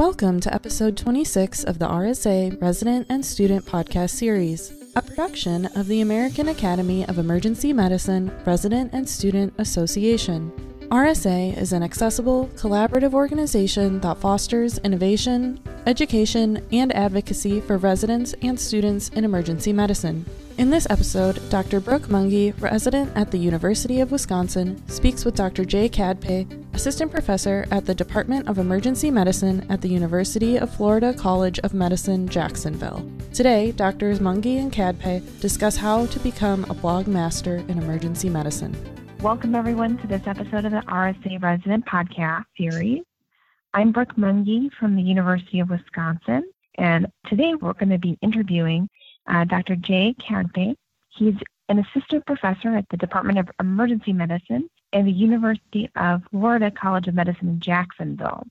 Welcome to episode 26 of the RSA Resident and Student Podcast Series, a production of the American Academy of Emergency Medicine Resident and Student Association. RSA is an accessible, collaborative organization that fosters innovation, education, and advocacy for residents and students in emergency medicine. In this episode, Dr. Brooke Mungy, resident at the University of Wisconsin, speaks with Dr. Jay Khadpe, assistant professor at the Department of Emergency Medicine at the University of Florida College of Medicine, Jacksonville. Today, Drs. Mungy and Khadpe discuss how to become a blog master in emergency medicine. Welcome, everyone, to this episode of the RSA Resident Podcast Series. I'm Brooke Mungy from the University of Wisconsin, and today we're going to be interviewing uh, Dr. Jay Khadpe. He's an assistant professor at the Department of Emergency Medicine and the University of Florida College of Medicine in Jacksonville.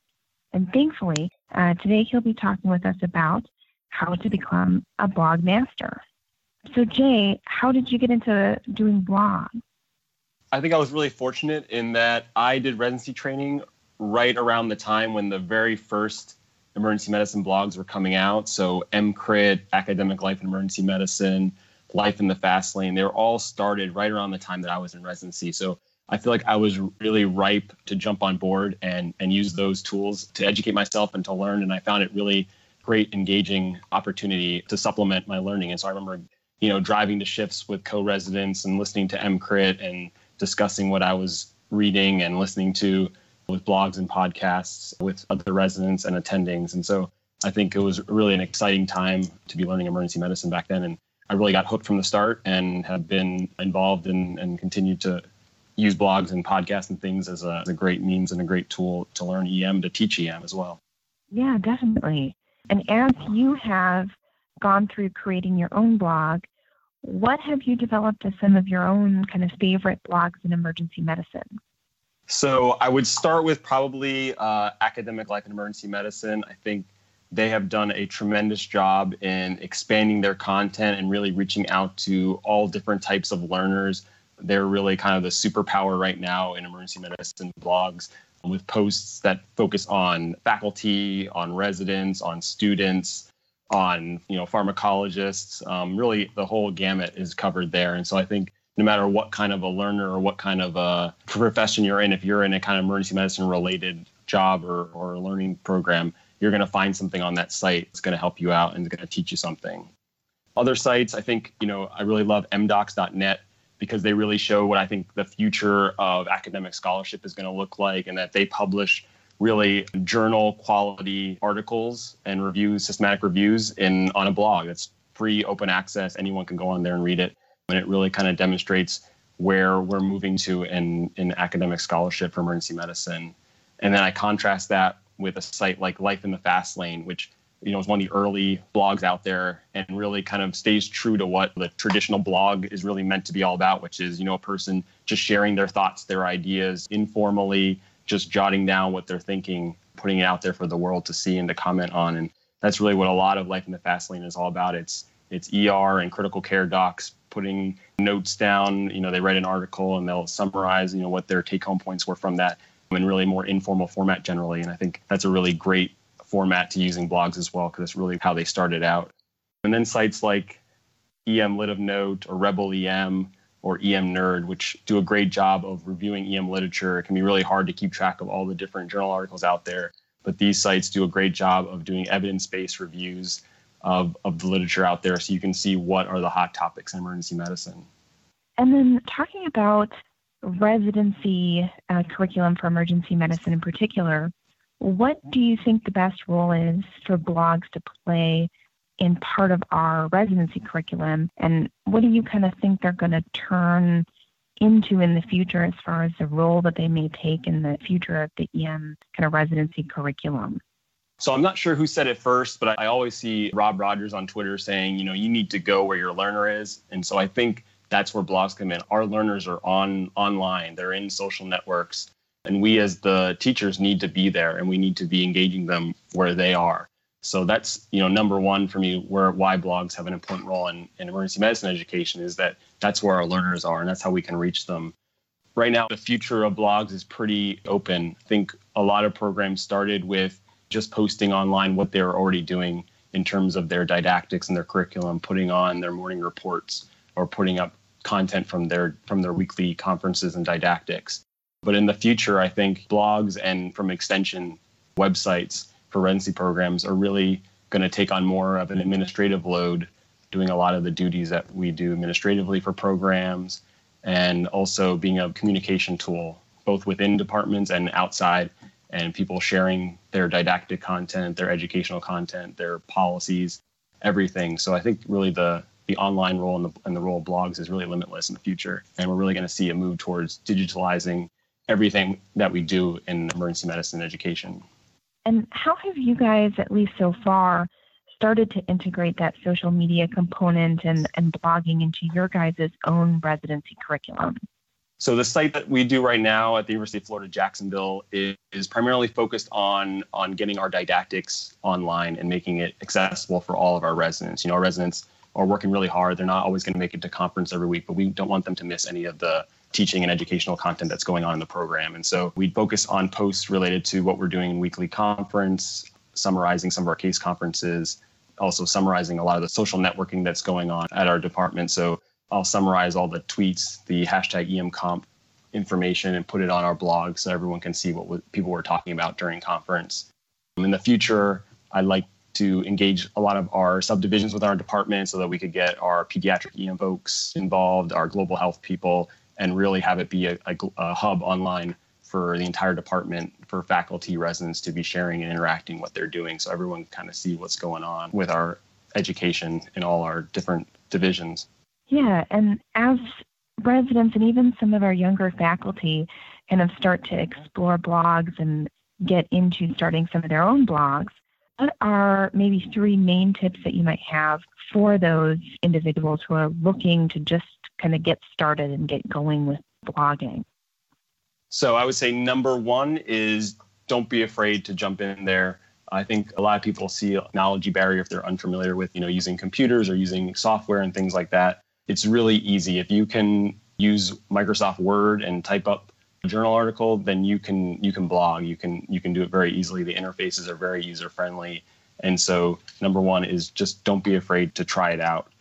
And thankfully, uh, today he'll be talking with us about how to become a blog master. So, Jay, how did you get into doing blogs? I think I was really fortunate in that I did residency training right around the time when the very first emergency medicine blogs were coming out. So EMCrit, Academic Life in Emergency Medicine, Life in the Fast Lane, they were all started right around the time that I was in residency. So I feel like I was really ripe to jump on board and and use mm-hmm. those tools to educate myself and to learn. And I found it really great, engaging opportunity to supplement my learning. And so I remember, you know, driving to shifts with co-residents and listening to EMCrit and discussing what I was reading and listening to with blogs and podcasts with other residents and attendings. And so I think it was really an exciting time to be learning emergency medicine back then. And I really got hooked from the start and have been involved in, and continued to use blogs and podcasts and things as a, as a great means and a great tool to learn EM, to teach EM as well. Yeah, definitely. And as you have gone through creating your own blog, what have you developed as some of your own kind of favorite blogs in emergency medicine? So I would start with probably uh, academic life and emergency medicine. I think they have done a tremendous job in expanding their content and really reaching out to all different types of learners. They're really kind of the superpower right now in emergency medicine blogs with posts that focus on faculty, on residents, on students, on you know pharmacologists. Um, really, the whole gamut is covered there, and so I think no matter what kind of a learner or what kind of a profession you're in, if you're in a kind of emergency medicine related job or, or learning program, you're going to find something on that site that's going to help you out and is going to teach you something. Other sites, I think, you know, I really love emDocs.net because they really show what I think the future of academic scholarship is going to look like and that they publish really journal quality articles and reviews, systematic reviews in on a blog. It's free, open access. Anyone can go on there and read it and it really kind of demonstrates where we're moving to in, in academic scholarship for emergency medicine. And then I contrast that with a site like Life in the Fast Lane, which you know is one of the early blogs out there and really kind of stays true to what the traditional blog is really meant to be all about, which is you know a person just sharing their thoughts, their ideas informally, just jotting down what they're thinking, putting it out there for the world to see and to comment on. And that's really what a lot of Life in the Fast Lane is all about. It's it's ER and critical care docs putting notes down. You know, they write an article and they'll summarize, you know, what their take home points were from that in really more informal format generally. And I think that's a really great format to using blogs as well because it's really how they started out. And then sites like EM Lit of Note or Rebel EM or EM Nerd, which do a great job of reviewing EM literature. It can be really hard to keep track of all the different journal articles out there, but these sites do a great job of doing evidence based reviews of, of the literature out there so you can see what are the hot topics in emergency medicine. And then talking about residency uh, curriculum for emergency medicine in particular, what do you think the best role is for blogs to play in part of our residency curriculum? And what do you kind of think they're going to turn into in the future as far as the role that they may take in the future of the EM kind of residency curriculum? So I'm not sure who said it first, but I always see Rob Rogers on Twitter saying, you know, you need to go where your learner is. And so I think that's where blogs come in. Our learners are on online, they're in social networks, and we as the teachers need to be there and we need to be engaging them where they are. So that's, you know, number one for me where why blogs have an important role in, in emergency medicine education is that that's where our learners are and that's how we can reach them. Right now, the future of blogs is pretty open. I think a lot of programs started with just posting online what they're already doing in terms of their didactics and their curriculum, putting on their morning reports or putting up content from their from their weekly conferences and didactics. But in the future, I think blogs and from extension websites for residency programs are really going to take on more of an administrative load, doing a lot of the duties that we do administratively for programs, and also being a communication tool both within departments and outside, and people sharing their didactic content, their educational content, their policies, everything. So I think really the the online role and the, and the role of blogs is really limitless in the future. And we're really going to see a move towards digitalizing everything that we do in emergency medicine education. And how have you guys, at least so far, started to integrate that social media component and, and blogging into your guys' own residency curriculum? So the site that we do right now at the University of Florida Jacksonville is, is, primarily focused on on getting our didactics online and making it accessible for all of our residents. You know, our residents are working really hard. They're not always going to make it to conference every week, but we don't want them to miss any of the teaching and educational content that's going on in the program. And so we focus on posts related to what we're doing in weekly conference, summarizing some of our case conferences, also summarizing a lot of the social networking that's going on at our department. So I'll summarize all the tweets, the hashtag EMComp information, and put it on our blog so everyone can see what people were talking about during conference. Um, in the future, I'd like to engage a lot of our subdivisions with our department so that we could get our pediatric EM folks involved, our global health people, and really have it be a, a, a hub online for the entire department for faculty residents to be sharing and interacting what they're doing so everyone can kind of see what's going on with our education in all our different divisions yeah, and as residents and even some of our younger faculty kind of start to explore blogs and get into starting some of their own blogs, what are maybe three main tips that you might have for those individuals who are looking to just kind of get started and get going with blogging? So I would say number one is don't be afraid to jump in there. I think a lot of people see a technology barrier if they're unfamiliar with, you know, using computers or using software and things like that it's really easy. If you can use Microsoft Word and type up a journal article, then you can you can blog. You can you can do it very easily. The interfaces are very user friendly. And so number one is just don't be afraid to try it out.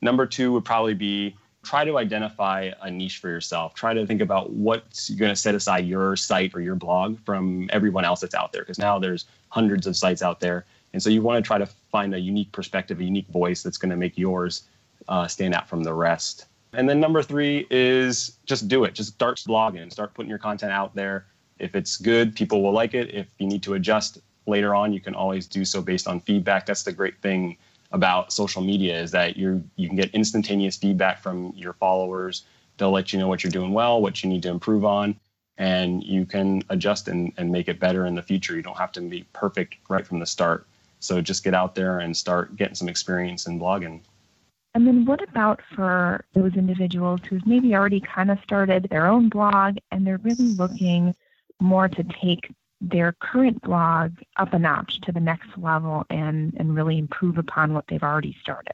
Number two would probably be try to identify a niche for yourself. Try to think about what's going to set aside your site or your blog from everyone else that's out there. Because now there's hundreds of sites out there. And so you want to try to find a unique perspective, a unique voice that's going to make yours uh, stand out from the rest. And then number three is just do it. Just start blogging, and start putting your content out there. If it's good, people will like it. If you need to adjust later on, you can always do so based on feedback. That's the great thing about social media is that you you can get instantaneous feedback from your followers. They'll let you know what you're doing well, what you need to improve on, and you can adjust and, and make it better in the future. You don't have to be perfect right from the start. So just get out there and start getting some experience in blogging. And then what about for those individuals who've maybe already kind of started their own blog and they're really looking more to take their current blog up a notch to the next level and, and really improve upon what they've already started?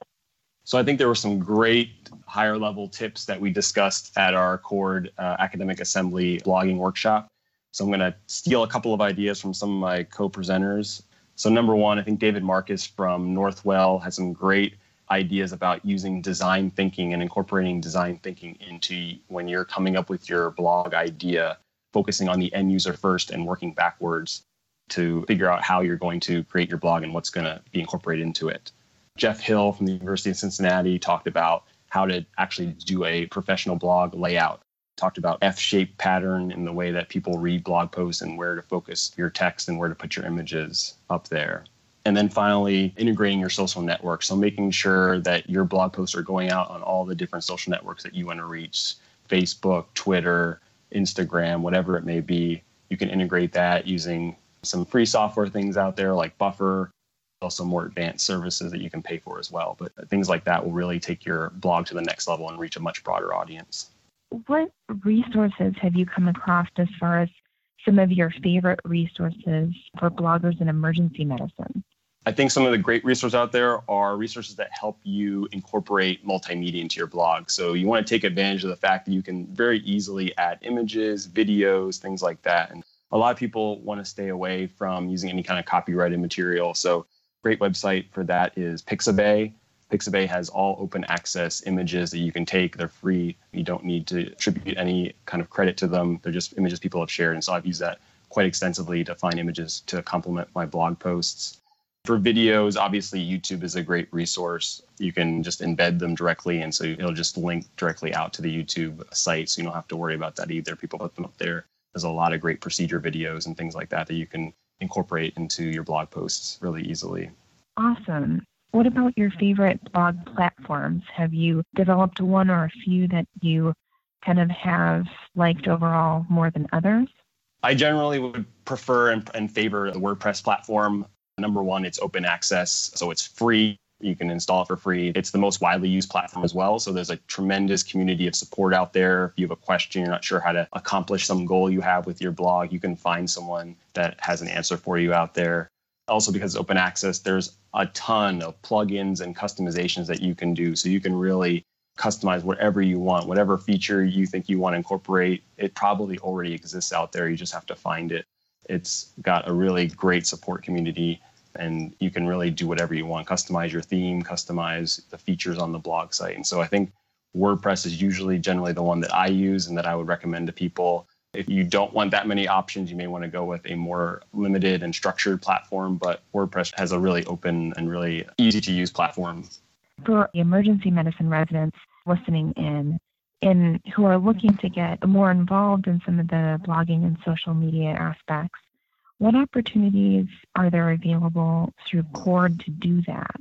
So I think there were some great higher level tips that we discussed at our CORD uh, Academic Assembly blogging workshop. So I'm going to steal a couple of ideas from some of my co-presenters. So number one, I think David Marcus from Northwell has some great ideas about using design thinking and incorporating design thinking into when you're coming up with your blog idea, focusing on the end user first and working backwards to figure out how you're going to create your blog and what's going to be incorporated into it. Jeff Hill from the University of Cincinnati talked about how to actually do a professional blog layout. Talked about F shaped pattern in the way that people read blog posts and where to focus your text and where to put your images up there. And then finally, integrating your social networks. So making sure that your blog posts are going out on all the different social networks that you want to reach Facebook, Twitter, Instagram, whatever it may be. You can integrate that using some free software things out there like Buffer, also more advanced services that you can pay for as well. But things like that will really take your blog to the next level and reach a much broader audience. What resources have you come across as far as some of your favorite resources for bloggers in emergency medicine? I think some of the great resources out there are resources that help you incorporate multimedia into your blog. So you want to take advantage of the fact that you can very easily add images, videos, things like that. And a lot of people want to stay away from using any kind of copyrighted material. So, great website for that is Pixabay. Pixabay has all open access images that you can take. They're free. You don't need to attribute any kind of credit to them. They're just images people have shared. And so I've used that quite extensively to find images to complement my blog posts. For videos, obviously, YouTube is a great resource. You can just embed them directly, and so it'll just link directly out to the YouTube site. So you don't have to worry about that either. People put them up there. There's a lot of great procedure videos and things like that that you can incorporate into your blog posts really easily. Awesome. What about your favorite blog platforms? Have you developed one or a few that you kind of have liked overall more than others? I generally would prefer and, and favor the WordPress platform. Number one, it's open access, so it's free. You can install it for free. It's the most widely used platform as well. So there's a tremendous community of support out there. If you have a question, you're not sure how to accomplish some goal you have with your blog, you can find someone that has an answer for you out there. Also, because it's open access, there's a ton of plugins and customizations that you can do. So you can really customize whatever you want, whatever feature you think you want to incorporate. It probably already exists out there. You just have to find it. It's got a really great support community, and you can really do whatever you want. Customize your theme, customize the features on the blog site. And so I think WordPress is usually generally the one that I use and that I would recommend to people. If you don't want that many options, you may want to go with a more limited and structured platform, but WordPress has a really open and really easy to use platform for the emergency medicine residents listening in and who are looking to get more involved in some of the blogging and social media aspects, what opportunities are there available through CORD to do that?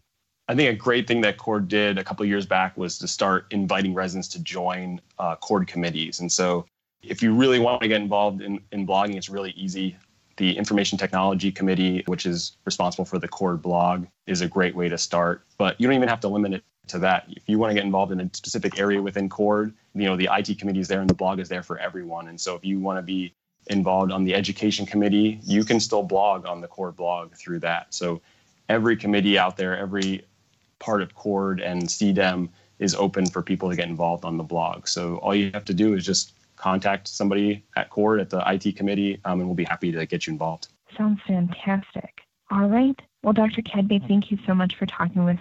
I think a great thing that CORD did a couple years back was to start inviting residents to join uh, CORD committees. And so, if you really want to get involved in, in blogging, it's really easy the Information Technology Committee, which is responsible for the CORD blog, is a great way to start. But you don't even have to limit it to that. If you want to get involved in a specific area within CORD, you know, the IT committee is there and the blog is there for everyone. And so if you want to be involved on the education committee, you can still blog on the CORD blog through that. So every committee out there, every part of CORD and CDEM is open for people to get involved on the blog. So all you have to do is just contact somebody at CORD at the IT committee, um, and we'll be happy to get you involved. Sounds fantastic. All right. Well, Dr. Khadpe, thank you so much for talking with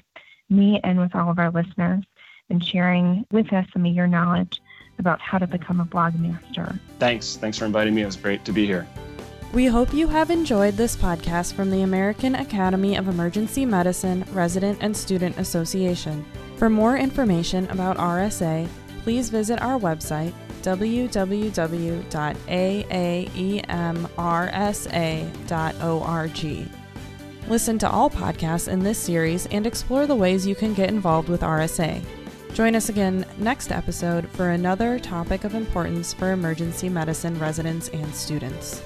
me and with all of our listeners and sharing with us some of your knowledge about how to become a blog master. Thanks. Thanks for inviting me. It was great to be here. We hope you have enjoyed this podcast from the American Academy of Emergency Medicine Resident and Student Association. For more information about RSA, please visit our website www.aaemrsa.org. Listen to all podcasts in this series and explore the ways you can get involved with RSA. Join us again next episode for another topic of importance for emergency medicine residents and students.